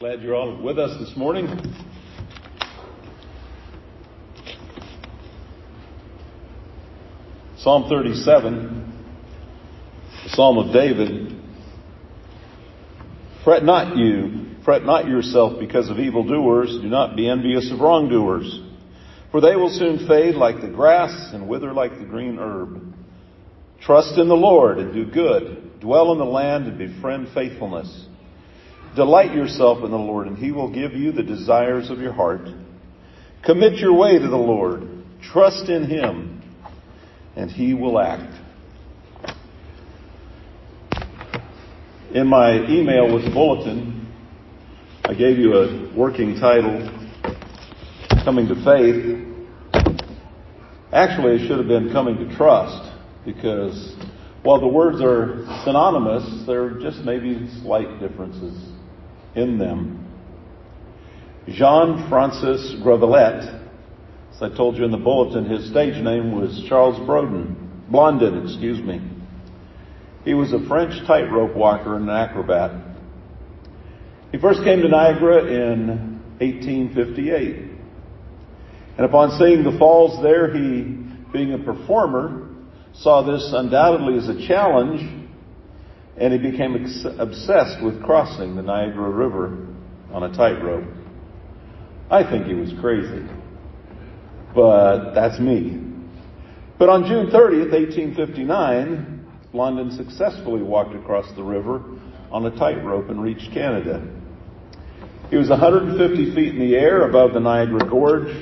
Glad you're all with us this morning. Psalm 37, the Psalm of David. Fret not you, fret not yourself because of evildoers. Do not be envious of wrongdoers, for they will soon fade like the grass and wither like the green herb. Trust in the Lord and do good. Dwell in the land and befriend faithfulness. Delight yourself in the Lord, and He will give you the desires of your heart. Commit your way to the Lord. Trust in Him, and He will act. In my email with the bulletin, I gave you a working title, Coming to Faith. Actually, it should have been Coming to Trust, because while the words are synonymous, there are just maybe slight differences in them. Jean Francis Gravelet, as I told you in the bulletin, his stage name was Charles Broden, Blondin, excuse me. He was a French tightrope walker and an acrobat. He first came to Niagara in 1858. And upon seeing the falls there, he, being a performer, saw this undoubtedly as a challenge and he became ex- obsessed with crossing the Niagara River on a tightrope. I think he was crazy, but that's me. But on June 30th, 1859, Blondin successfully walked across the river on a tightrope and reached Canada. He was 150 feet in the air above the Niagara Gorge,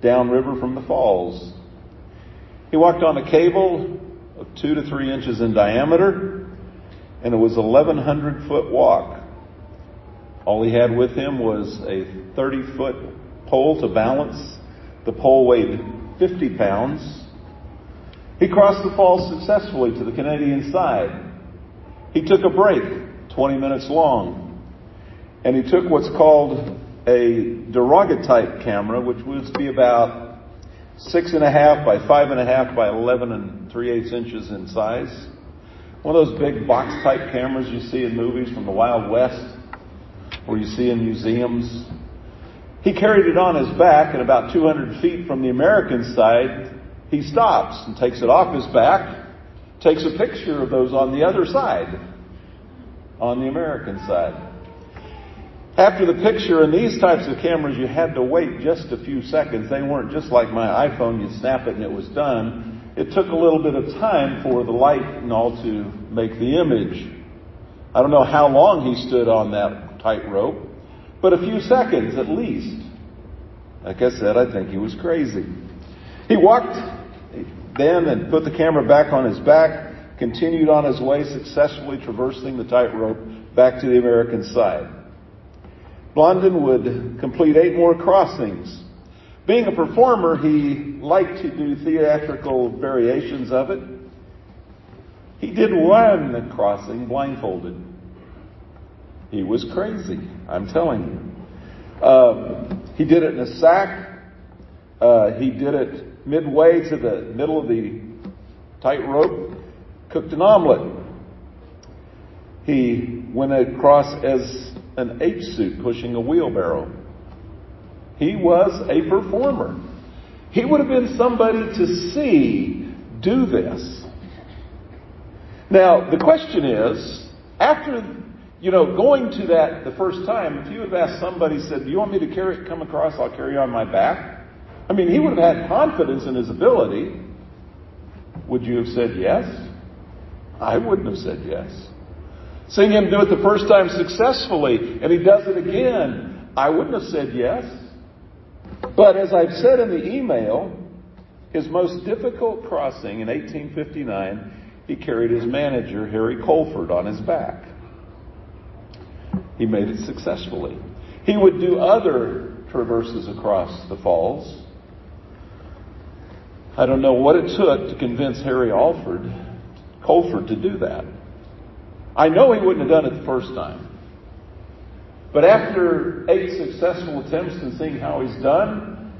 downriver from the falls. He walked on a cable of two to three inches in diameter and it was a 1100 foot walk. All he had with him was a 30 foot pole to balance. The pole weighed 50 pounds. He crossed the falls successfully to the Canadian side. He took a break, 20 minutes long, and he took what's called a daguerreotype camera, which would be about six and a half by five and a half by 11 and three eighths inches in size. One of those big box type cameras you see in movies from the Wild West or you see in museums. He carried it on his back and about 200 feet from the American side, he stops and takes it off his back, takes a picture of those on the other side, on the American side. After the picture in these types of cameras, you had to wait just a few seconds. They weren't just like my iPhone, you'd snap it and it was done it took a little bit of time for the light and all to make the image. I don't know how long he stood on that tightrope, but a few seconds at least. Like I said, I think he was crazy. He walked then and put the camera back on his back, continued on his way, successfully traversing the tightrope back to the American side. Blondin would complete eight more crossings being a performer, he liked to do theatrical variations of it. He did one crossing blindfolded. He was crazy, I'm telling you. Um, he did it in a sack. Uh, he did it midway to the middle of the tightrope, cooked an omelet. He went across as an ape suit pushing a wheelbarrow. He was a performer. He would have been somebody to see do this. Now, the question is, after, you know, going to that the first time, if you have asked somebody, said, do you want me to carry, come across, I'll carry you on my back? I mean, he would have had confidence in his ability. Would you have said yes? I wouldn't have said yes. Seeing him do it the first time successfully, and he does it again, I wouldn't have said yes. But as I've said in the email, his most difficult crossing in 1859, he carried his manager, Harry Colford, on his back. He made it successfully. He would do other traverses across the falls. I don't know what it took to convince Harry Alford, Colford to do that. I know he wouldn't have done it the first time. But after eight successful attempts and seeing how he's done,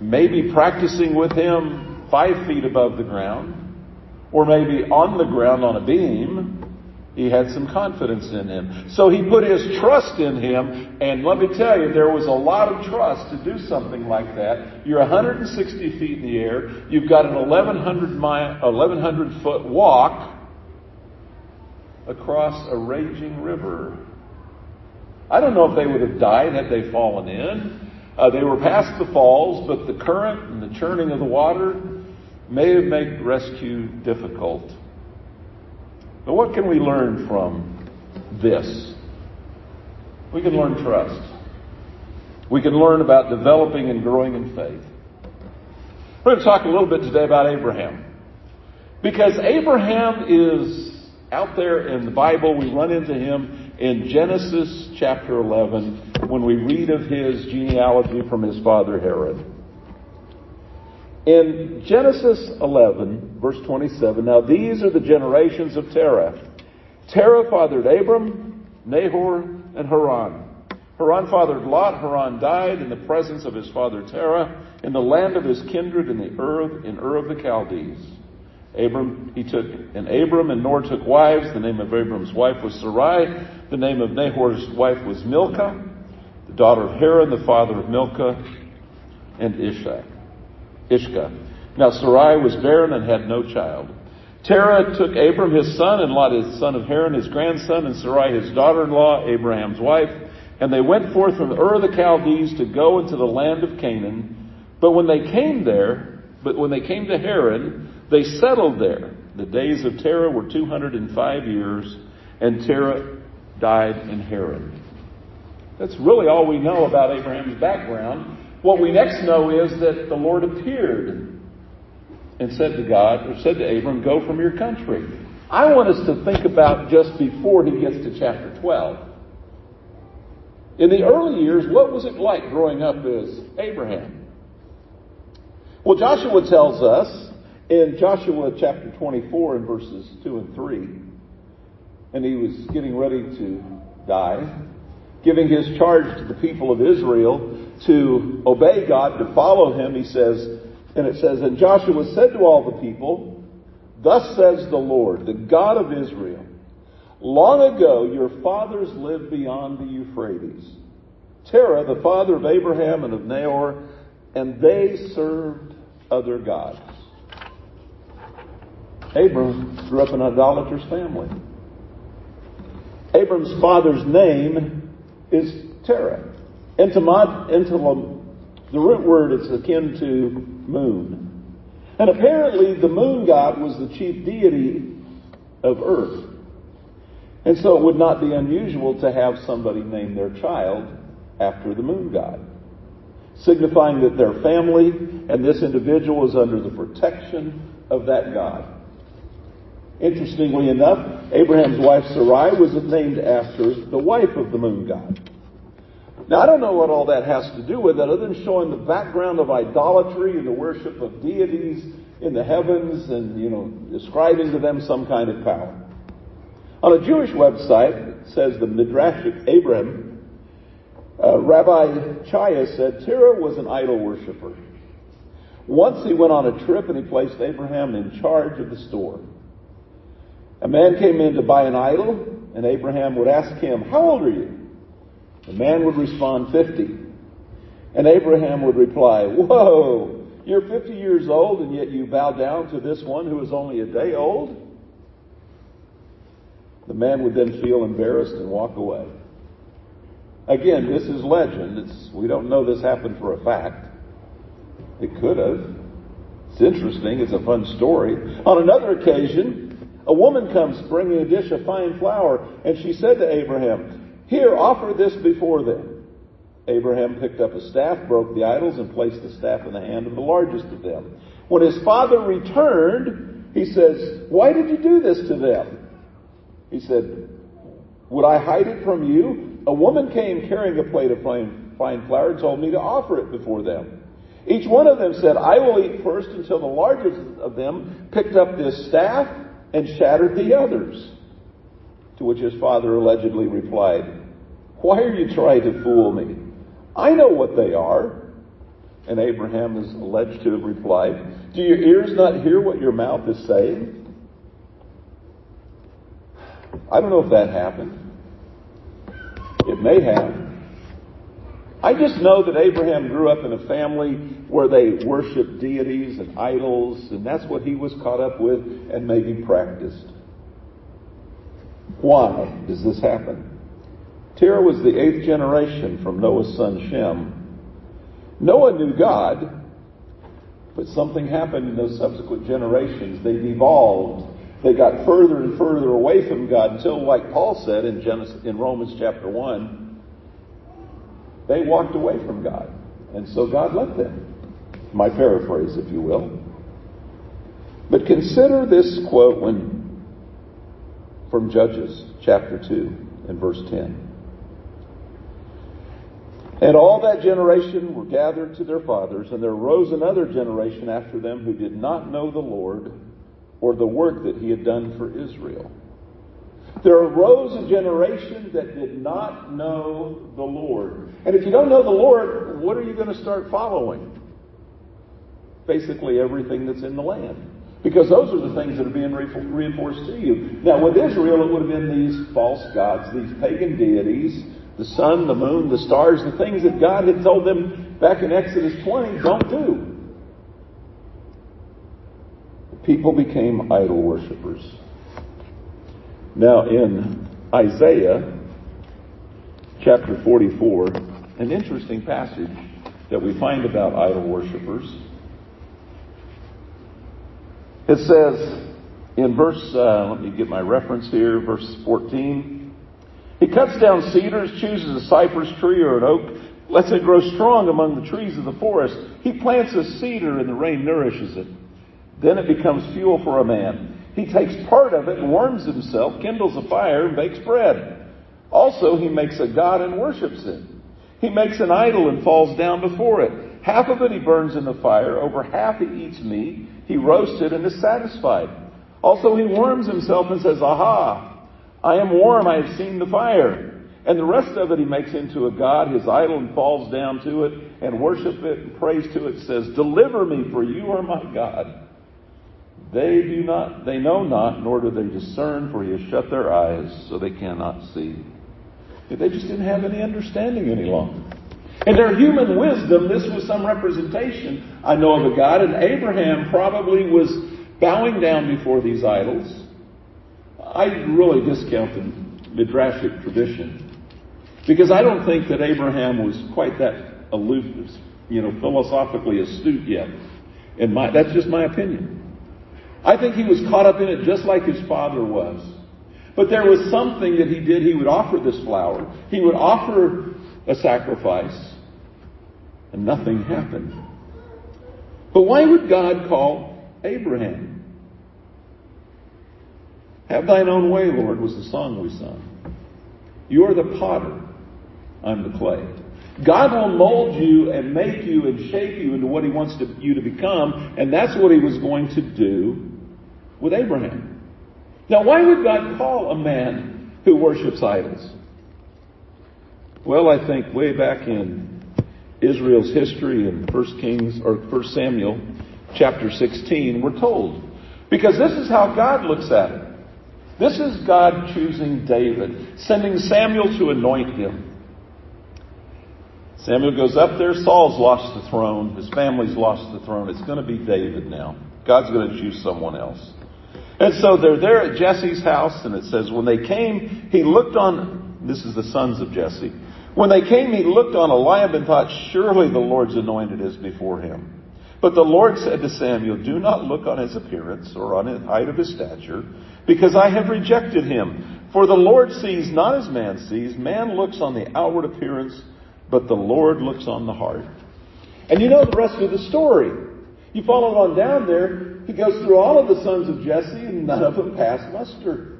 maybe practicing with him five feet above the ground, or maybe on the ground on a beam, He had some confidence in him. So he put his trust in him, and let me tell you, there was a lot of trust to do something like that. You're 160 feet in the air, you've got an 1100 mile, 1100 foot walk across a raging river. I don't know if they would have died had they fallen in. Uh, they were past the falls, but the current and the churning of the water may have made rescue difficult. But what can we learn from this? We can learn trust. We can learn about developing and growing in faith. We're going to talk a little bit today about Abraham. Because Abraham is out there in the Bible. We run into him in Genesis chapter 11 when we read of his genealogy from his father Herod. In Genesis 11, verse 27, now these are the generations of Terah. Terah fathered Abram, Nahor, and Haran. Haran fathered Lot. Haran died in the presence of his father Terah in the land of his kindred in the Ur, in Ur of the Chaldees. Abram, he took, and Abram and Nahor took wives. The name of Abram's wife was Sarai. The name of Nahor's wife was Milcah, the daughter of Haran, the father of Milcah, and Ishak. Ishka. Now Sarai was barren and had no child. Terah took Abram his son and Lot his son of Haran his grandson and Sarai his daughter-in-law, Abraham's wife, and they went forth from Ur of the Chaldees to go into the land of Canaan. But when they came there, but when they came to Haran, they settled there. The days of Terah were 205 years, and Terah died in Haran. That's really all we know about Abraham's background. What we next know is that the Lord appeared and said to God, or said to Abram, Go from your country. I want us to think about just before he gets to chapter 12. In the early years, what was it like growing up as Abraham? Well, Joshua tells us in Joshua chapter 24 and verses 2 and 3, and he was getting ready to die, giving his charge to the people of Israel to obey God, to follow him, he says, and it says, And Joshua said to all the people, Thus says the Lord, the God of Israel, Long ago your fathers lived beyond the Euphrates. Terah, the father of Abraham and of Nahor, and they served other gods. Abram grew up in an idolatrous family. Abram's father's name is Terah. Entomod, the root word is akin to moon. And apparently the moon god was the chief deity of earth. And so it would not be unusual to have somebody name their child after the moon god, signifying that their family and this individual is under the protection of that god. Interestingly enough, Abraham's wife Sarai was named after the wife of the moon god. Now, I don't know what all that has to do with it, other than showing the background of idolatry and the worship of deities in the heavens and, you know, ascribing to them some kind of power. On a Jewish website, it says the Midrashic Abraham, uh, Rabbi Chaya said Terah was an idol worshiper. Once he went on a trip and he placed Abraham in charge of the store. A man came in to buy an idol, and Abraham would ask him, How old are you? The man would respond 50. And Abraham would reply, Whoa, you're 50 years old and yet you bow down to this one who is only a day old? The man would then feel embarrassed and walk away. Again, this is legend. It's, we don't know this happened for a fact. It could have. It's interesting. It's a fun story. On another occasion, a woman comes bringing a dish of fine flour, and she said to Abraham, here, offer this before them. Abraham picked up a staff, broke the idols, and placed the staff in the hand of the largest of them. When his father returned, he says, Why did you do this to them? He said, Would I hide it from you? A woman came carrying a plate of fine, fine flour and told me to offer it before them. Each one of them said, I will eat first until the largest of them picked up this staff and shattered the others. To which his father allegedly replied, Why are you trying to fool me? I know what they are. And Abraham is alleged to have replied, Do your ears not hear what your mouth is saying? I don't know if that happened. It may have. I just know that Abraham grew up in a family where they worshiped deities and idols, and that's what he was caught up with and maybe practiced. Why does this happen? Terah was the eighth generation from Noah's son Shem. Noah knew God, but something happened in those subsequent generations. They devolved. They got further and further away from God until, like Paul said in, Genesis, in Romans chapter 1, they walked away from God. And so God let them. My paraphrase, if you will. But consider this quote when, from Judges chapter 2 and verse 10. And all that generation were gathered to their fathers, and there arose another generation after them who did not know the Lord or the work that he had done for Israel. There arose a generation that did not know the Lord. And if you don't know the Lord, what are you going to start following? Basically, everything that's in the land. Because those are the things that are being reinforced to you. Now, with Israel, it would have been these false gods, these pagan deities the sun, the moon, the stars, the things that God had told them back in Exodus 20 don't do. People became idol worshippers. Now, in Isaiah chapter 44, an interesting passage that we find about idol worshippers. It says in verse, uh, let me get my reference here, verse 14. He cuts down cedars, chooses a cypress tree or an oak, lets it grow strong among the trees of the forest. He plants a cedar and the rain nourishes it. Then it becomes fuel for a man. He takes part of it and warms himself, kindles a fire, and bakes bread. Also, he makes a god and worships it. He makes an idol and falls down before it. Half of it he burns in the fire. Over half he eats meat. He roasted and is satisfied. Also, he warms himself and says, Aha! I am warm, I have seen the fire. And the rest of it he makes into a god, his idol, and falls down to it and worship it and prays to it, says, Deliver me, for you are my God. They do not, they know not, nor do they discern, for he has shut their eyes, so they cannot see. They just didn't have any understanding any longer. In their human wisdom, this was some representation, I know, of a God, and Abraham probably was bowing down before these idols. I really discount the Midrashic tradition because I don't think that Abraham was quite that aloof, you know, philosophically astute yet. And my, that's just my opinion. I think he was caught up in it just like his father was. But there was something that he did. He would offer this flour. He would offer a sacrifice, and nothing happened. But why would God call Abraham? Have thine own way, Lord, was the song we sung. You are the potter, I'm the clay. God will mold you and make you and shape you into what He wants to, you to become, and that's what He was going to do with Abraham. Now, why would God call a man who worships idols? Well, I think way back in Israel's history in 1 Kings or 1 Samuel chapter 16, we're told. Because this is how God looks at it. This is God choosing David, sending Samuel to anoint him. Samuel goes up there. Saul's lost the throne. His family's lost the throne. It's going to be David now. God's going to choose someone else. And so they're there at Jesse's house, and it says, when they came, he looked on, this is the sons of Jesse. When they came, he looked on Eliab and thought, surely the Lord's anointed is before him. But the Lord said to Samuel, Do not look on his appearance or on the height of his stature, because I have rejected him. For the Lord sees not as man sees. Man looks on the outward appearance, but the Lord looks on the heart. And you know the rest of the story. You follow on down there, he goes through all of the sons of Jesse, and none of them pass muster.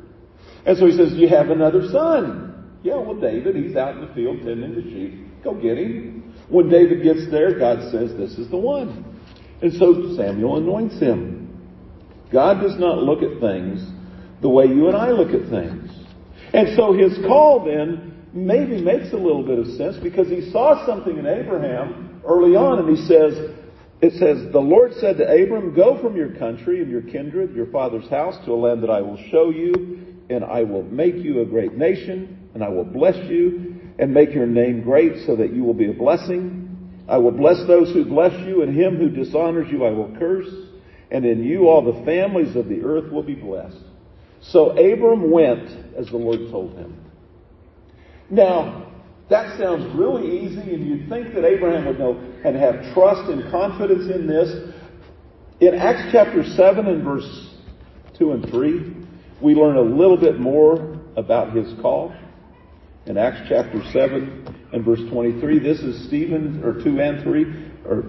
And so he says, You have another son. Yeah, well, David, he's out in the field tending the sheep. Go get him. When David gets there, God says, This is the one. And so Samuel anoints him. God does not look at things the way you and I look at things. And so his call then maybe makes a little bit of sense because he saw something in Abraham early on and he says, it says, the Lord said to Abram, go from your country and your kindred, your father's house to a land that I will show you and I will make you a great nation, and I will bless you, and make your name great, so that you will be a blessing. I will bless those who bless you, and him who dishonors you I will curse, and in you all the families of the earth will be blessed. So Abram went as the Lord told him. Now, that sounds really easy, and you'd think that Abraham would know and have trust and confidence in this. In Acts chapter 7 and verse 2 and 3, we learn a little bit more about his call. In Acts chapter 7 and verse 23, this is Stephen, or 2 and 3, or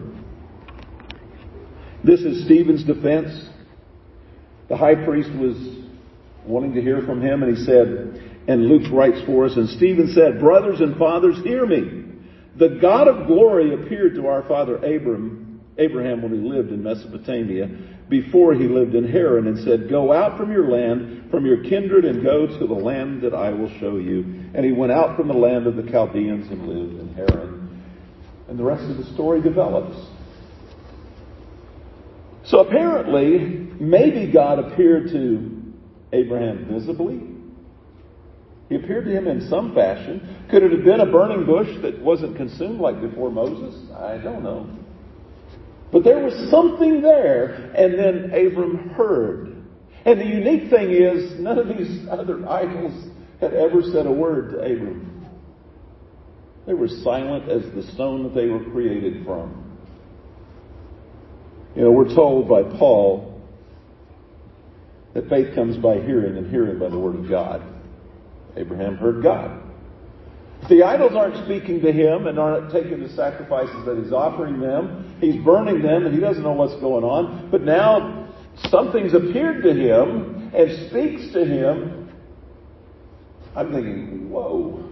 this is Stephen's defense. The high priest was wanting to hear from him, and he said, and Luke writes for us, and Stephen said, Brothers and fathers, hear me. The God of glory appeared to our father Abram, Abraham when he lived in Mesopotamia, before he lived in Haran, and said, Go out from your land, from your kindred, and go to the land that I will show you. And he went out from the land of the Chaldeans and lived in Haran. And the rest of the story develops. So apparently, maybe God appeared to Abraham visibly. He appeared to him in some fashion. Could it have been a burning bush that wasn't consumed like before Moses? I don't know. But there was something there, and then Abram heard. And the unique thing is, none of these other idols had ever said a word to Abram. They were silent as the stone that they were created from. You know, we're told by Paul that faith comes by hearing, and hearing by the Word of God. Abraham heard God. The idols aren't speaking to him and aren't taking the sacrifices that he's offering them. He's burning them and he doesn't know what's going on. But now something's appeared to him and speaks to him. I'm thinking, whoa,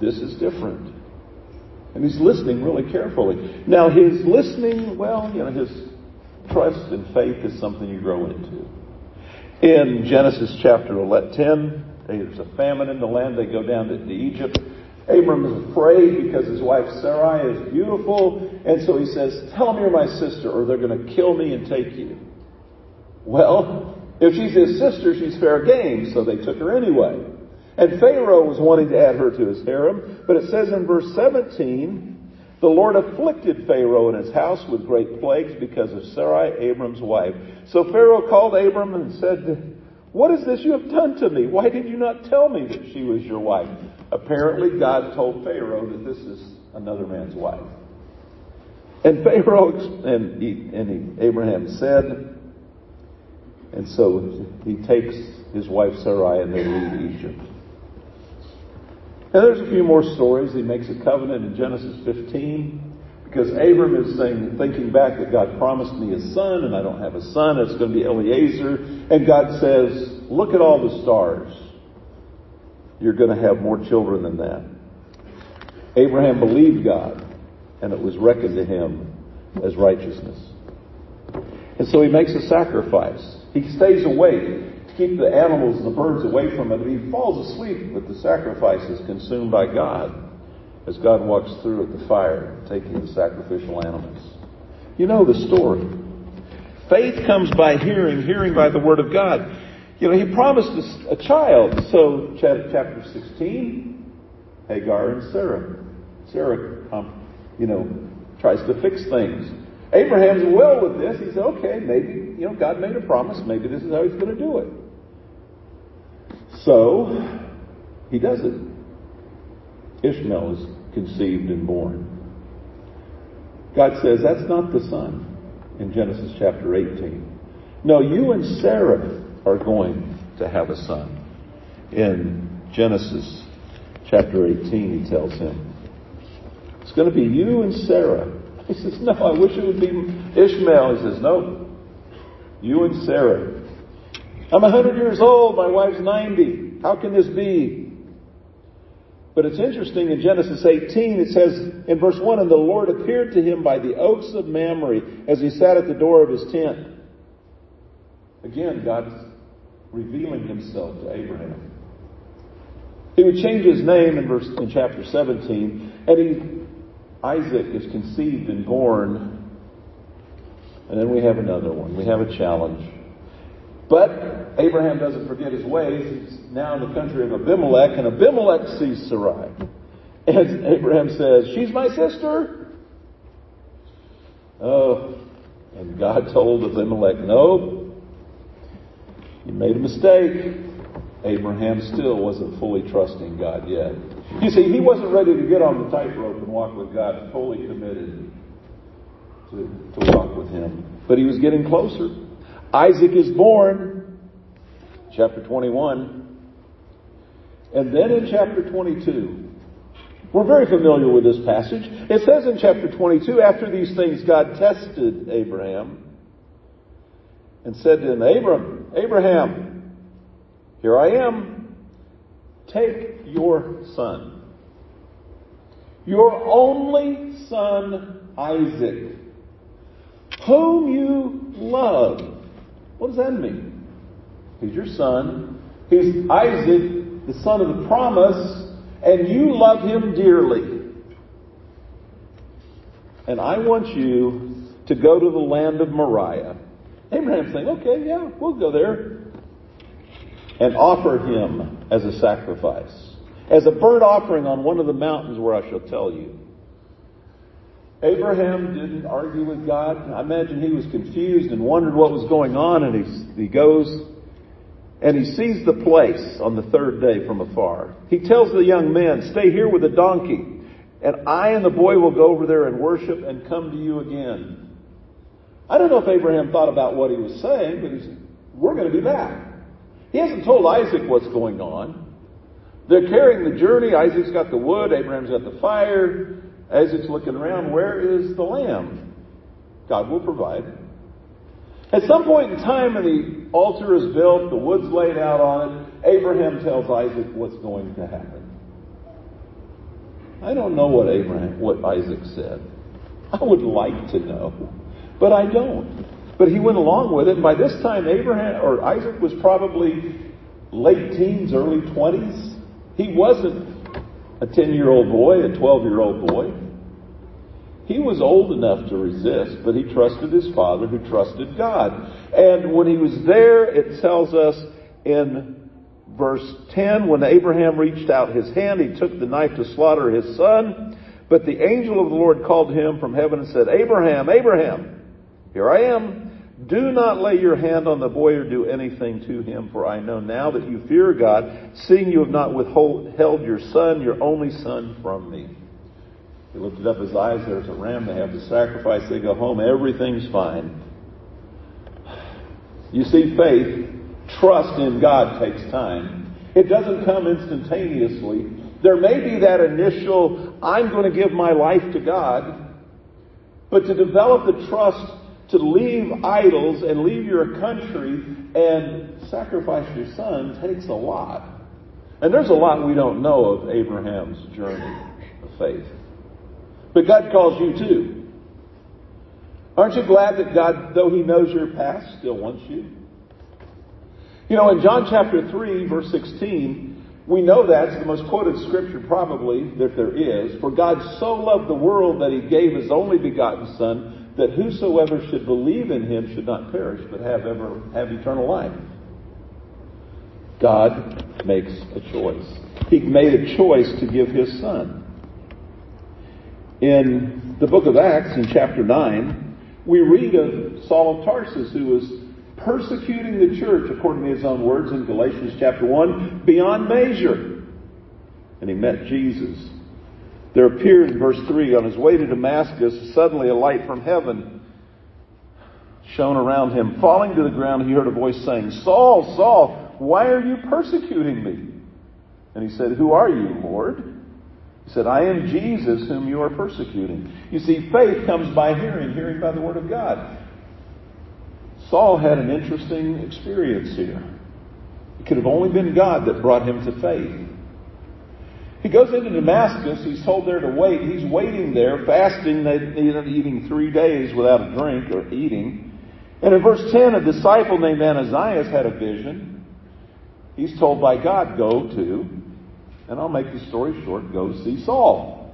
this is different. And he's listening really carefully. Now, his listening, well, you know, his trust and faith is something you grow into. In Genesis chapter 10, there's a famine in the land. They go down to, Egypt. Abram is afraid because his wife Sarai is beautiful. And so he says, Tell them you're my sister or they're going to kill me and take you. Well, if she's his sister, she's fair game. So they took her anyway. And Pharaoh was wanting to add her to his harem. But it says in verse 17, the Lord afflicted Pharaoh and his house with great plagues because of Sarai, Abram's wife. So Pharaoh called Abram and said, What is this you have done to me? Why did you not tell me that she was your wife? Apparently, God told Pharaoh that this is another man's wife. And Pharaoh and, he, and he, Abraham said, and so he takes his wife Sarai and they leave Egypt. And there's a few more stories. He makes a covenant in Genesis 15 because Abram is saying, thinking back that God promised me a son and I don't have a son. It's going to be Eliezer. And God says, look at all the stars. You're going to have more children than that. Abraham believed God and it was reckoned to him as righteousness. And so he makes a sacrifice. He stays awake to keep the animals and the birds away from it. He falls asleep but the sacrifice is consumed by God as God walks through at the fire, taking the sacrificial animals. You know the story. Faith comes by hearing, hearing by the word of God. You know, he promised a child. So, chapter 16, Hagar and Sarah. Sarah, um, you know, tries to fix things. Abraham's well with this. He said, okay, maybe, you know, God made a promise. Maybe this is how he's going to do it. So, he does it. Ishmael is conceived and born. God says, that's not the son in Genesis chapter 18. No, you and Sarah are going to have a son. In Genesis chapter 18, he tells him, it's going to be you and Sarah. He says, no, I wish it would be Ishmael. He says, no, you and Sarah. I'm 100 years old. My wife's 90. How can this be? But it's interesting in Genesis 18, it says in verse 1, And the Lord appeared to him by the oaks of Mamre as he sat at the door of his tent. Again, God's revealing himself to Abraham. He would change his name in verse in chapter 17, and he Isaac is conceived and born. And then we have another one. We have a challenge. But Abraham doesn't forget his ways. He's now in the country of Abimelech, and Abimelech sees Sarai. And Abraham says, She's my sister. Oh, and God told Abimelech, No, you made a mistake. Abraham still wasn't fully trusting God yet. You see, he wasn't ready to get on the tightrope and walk with God, fully committed to, to walk with Him. But he was getting closer. Isaac is born, chapter 21. And then in chapter 22, we're very familiar with this passage. It says in chapter 22, after these things, God tested Abraham and said to him, Abram, Abraham, here I am. Take your son, your only son, Isaac, whom you love. What does that mean? He's your son. He's Isaac, the son of the promise, and you love him dearly. And I want you to go to the land of Moriah. Abraham's saying, okay, yeah, we'll go there. And offer him as a sacrifice, as a burnt offering on one of the mountains where I shall tell you. Abraham didn't argue with God. I imagine he was confused and wondered what was going on, and he, he goes and he sees the place on the third day from afar. He tells the young men, Stay here with the donkey, and I and the boy will go over there and worship and come to you again. I don't know if Abraham thought about what he was saying, but he's, we're going to be back. He hasn't told Isaac what's going on. They're carrying the journey. Isaac's got the wood, Abraham's got the fire. Isaac's looking around, where is the lamb? God will provide. At some point in time, when the altar is built, the wood's laid out on it, Abraham tells Isaac what's going to happen. I don't know what Abraham, what Isaac said. I would like to know, but I don't. But he went along with it, by this time, Abraham or Isaac was probably late teens, early twenties. He wasn't a 10 year old boy, a 12 year old boy. He was old enough to resist, but he trusted his father who trusted God. And when he was there, it tells us in verse 10, when Abraham reached out his hand, he took the knife to slaughter his son. But the angel of the Lord called him from heaven and said, Abraham, Abraham, here I am. Do not lay your hand on the boy or do anything to him, for I know now that you fear God, seeing you have not withheld your son, your only son, from me. He lifted up his eyes. There's a ram. They have the sacrifice. They go home. Everything's fine. You see, faith, trust in God takes time. It doesn't come instantaneously. There may be that initial, I'm going to give my life to God, but to develop the trust to leave idols and leave your country and sacrifice your son takes a lot. And there's a lot we don't know of Abraham's journey of faith. But God calls you too. Aren't you glad that God, though He knows your past, still wants you? You know, in John chapter 3, verse 16, we know that's the most quoted scripture probably that there is. For God so loved the world that He gave His only begotten Son, that whosoever should believe in Him should not perish, but have ever have eternal life. God makes a choice. He made a choice to give His Son. In the book of Acts, in chapter 9, we read of Saul of Tarsus who was persecuting the church, according to his own words in Galatians chapter 1, beyond measure. And he met Jesus. There appeared in verse 3 on his way to Damascus, suddenly a light from heaven shone around him. Falling to the ground, he heard a voice saying, Saul, Saul, why are you persecuting me? And he said, Who are you, Lord? He said, I am Jesus whom you are persecuting. You see, faith comes by hearing, hearing by the Word of God. Saul had an interesting experience here. It could have only been God that brought him to faith. He goes into Damascus. He's told there to wait. He's waiting there, fasting, eating three days without a drink or eating. And in verse 10, a disciple named Ananias had a vision. He's told by God, go to and I'll make the story short, go see Saul.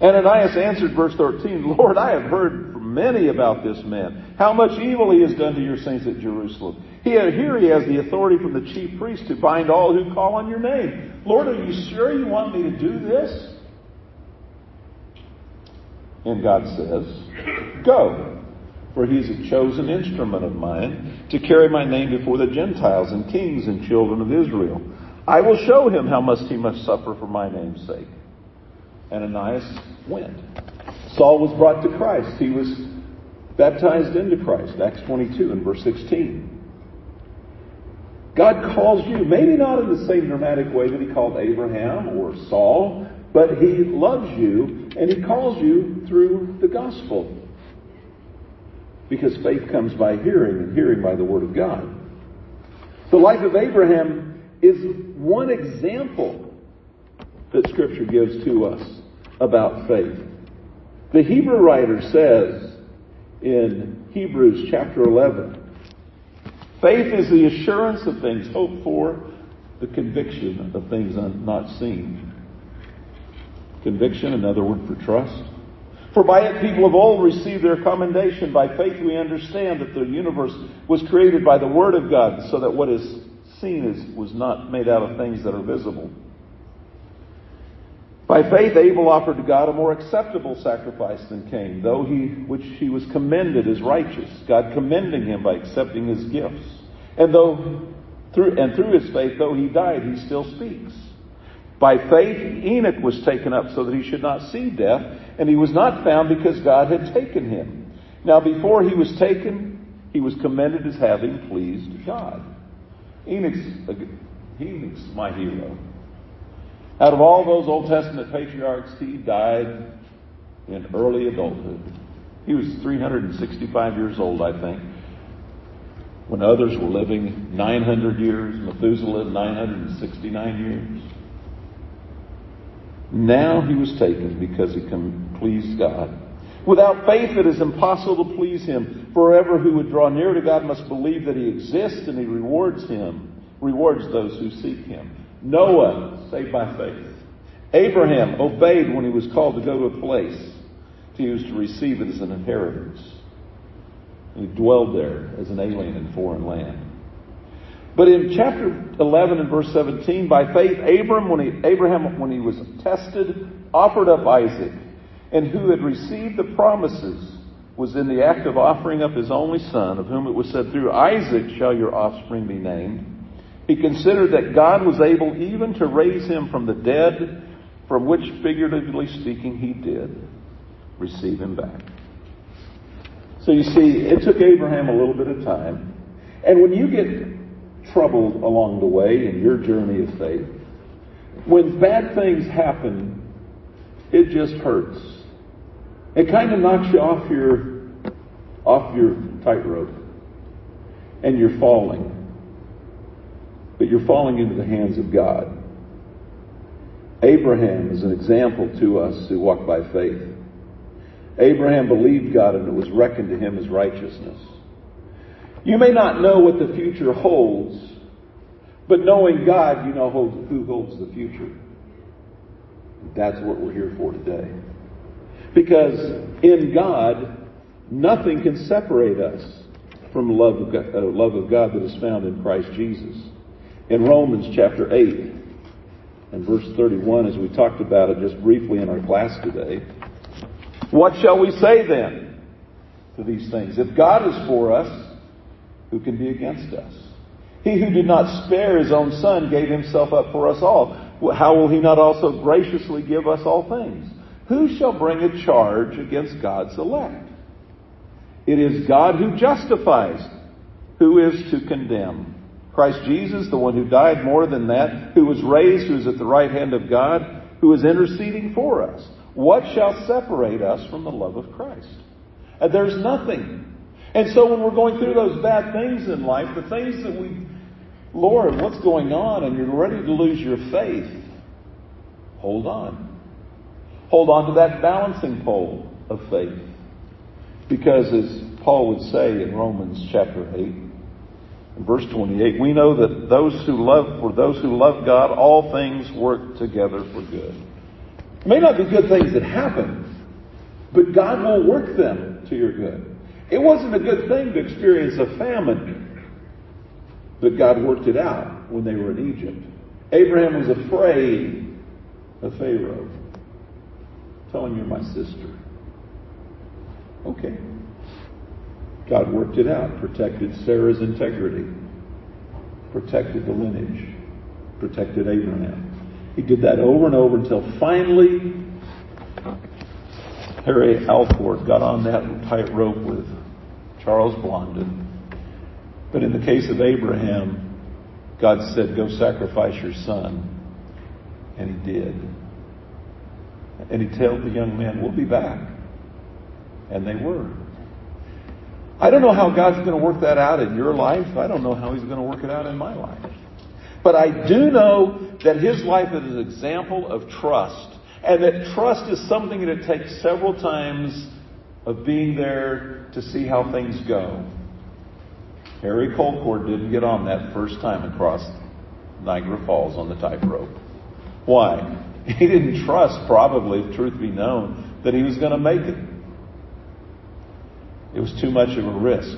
Ananias answered, verse 13, Lord, I have heard from many about this man, how much evil he has done to your saints at Jerusalem. He here he has the authority from the chief priest to bind all who call on your name. Lord, are you sure you want me to do this? And God says, Go, for he is a chosen instrument of mine to carry my name before the Gentiles and kings and children of Israel. I will show him how much he must suffer for my name's sake. Ananias went. Saul was brought to Christ. He was baptized into Christ. Acts 22 and verse 16. God calls you, maybe not in the same dramatic way that he called Abraham or Saul, but he loves you and he calls you through the gospel. Because faith comes by hearing and hearing by the word of God. The life of Abraham is one example that scripture gives to us about faith. The Hebrew writer says in Hebrews chapter 11, Faith is the assurance of things hoped for, the conviction of things not seen. Conviction, another word for trust. For by it people of old received their commendation. By faith we understand that the universe was created by the Word of God, so that what is seen is, was not made out of things that are visible. By faith, Abel offered to God a more acceptable sacrifice than Cain, though he, which he was commended as righteous, God commending him by accepting his gifts. And though, through, and through his faith, though he died, he still speaks. By faith, Enoch was taken up so that he should not see death, and he was not found because God had taken him. Now, before he was taken, he was commended as having pleased God. Enoch's, Enoch's my hero. Out of all those Old Testament patriarchs, he died in early adulthood. He was 365 years old, I think, when others were living 900 years, Methuselah 969 years. Now he was taken because he pleased God. Without faith, it is impossible to please him. Forever who would draw near to God must believe that he exists and he rewards him, rewards those who seek him. Noah, saved by faith. Abraham obeyed when he was called to go to a place to use to receive it as an inheritance. And he dwelled there as an alien in foreign land. But in chapter 11 and verse 17, by faith, Abraham, when he, Abraham, when he was tested, offered up Isaac, and who had received the promises, was in the act of offering up his only son, of whom it was said, Through Isaac shall your offspring be named. He considered that God was able even to raise him from the dead, from which, figuratively speaking, he did receive him back. So you see, it took Abraham a little bit of time. And when you get troubled along the way in your journey of faith, when bad things happen, it just hurts. It kind of knocks you off your off your tightrope, and you're falling but you're falling into the hands of God. Abraham is an example to us who walk by faith. Abraham believed God and it was reckoned to him as righteousness. You may not know what the future holds, but knowing God, you know who holds the future. That's what we're here for today. Because in God, nothing can separate us from love of God, uh, love of God that is found in Christ Jesus in Romans chapter 8 and verse 31, as we talked about it just briefly in our class today. What shall we say then to these things? If God is for us, who can be against us? He who did not spare his own son gave himself up for us all. How will he not also graciously give us all things? Who shall bring a charge against God's elect? It is God who justifies. Who is to condemn? Christ Jesus, the one who died more than that, who was raised, who is at the right hand of God, who is interceding for us. What shall separate us from the love of Christ? And there's nothing. And so when we're going through those bad things in life, the things that we, Lord, what's going on? And you're ready to lose your faith, hold on. Hold on to that balancing pole of faith. Because as Paul would say in Romans chapter 8, verse 28, we know that those who love, for those who love God, all things work together for good. It may not be good things that happen, but God will work them to your good. It wasn't a good thing to experience a famine But God worked it out when they were in Egypt. Abraham was afraid of Pharaoh. Tell him you're my sister. Okay. God worked it out, protected Sarah's integrity, protected the lineage, protected Abraham. He did that over and over until finally Harry Colcord got on that tightrope with Charles Blondin. But in the case of Abraham, God said, Go sacrifice your son. And he did. And he told the young man, We'll be back. And they were. I don't know how God's going to work that out in your life. I don't know how He's going to work it out in my life. But I do know that His life is an example of trust. And that trust is something that it takes several times of being there to see how things go. Harry Colcord didn't get on that first time across Niagara Falls on the tightrope. Why? He didn't trust, probably, if truth be known, that he was going to make it. It was too much of a risk.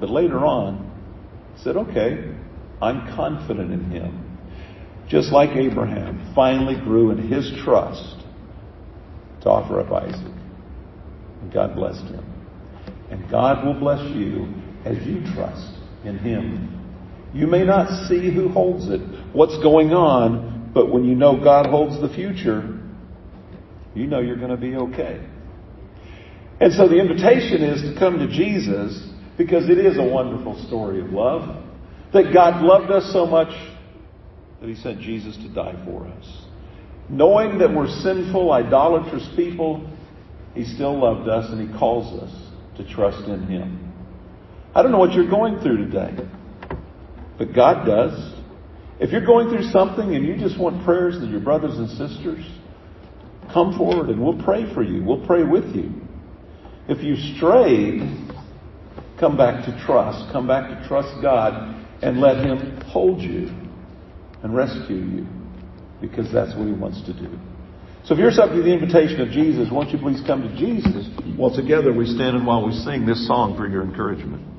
But later on, said, okay, I'm confident in him. Just like Abraham finally grew in his trust to offer up Isaac. And God blessed him. And God will bless you as you trust in him. You may not see who holds it, what's going on, but when you know God holds the future, you know you're going to be okay. And so the invitation is to come to Jesus because it is a wonderful story of love. That God loved us so much that He sent Jesus to die for us. Knowing that we're sinful, idolatrous people, He still loved us and He calls us to trust in Him. I don't know what you're going through today, but God does. If you're going through something and you just want prayers to your brothers and sisters, come forward and we'll pray for you. We'll pray with you. If you strayed, come back to trust. Come back to trust God and let Him hold you and rescue you because that's what He wants to do. So if you're subject to the invitation of Jesus, won't you please come to Jesus? While together we stand and while we sing this song for your encouragement.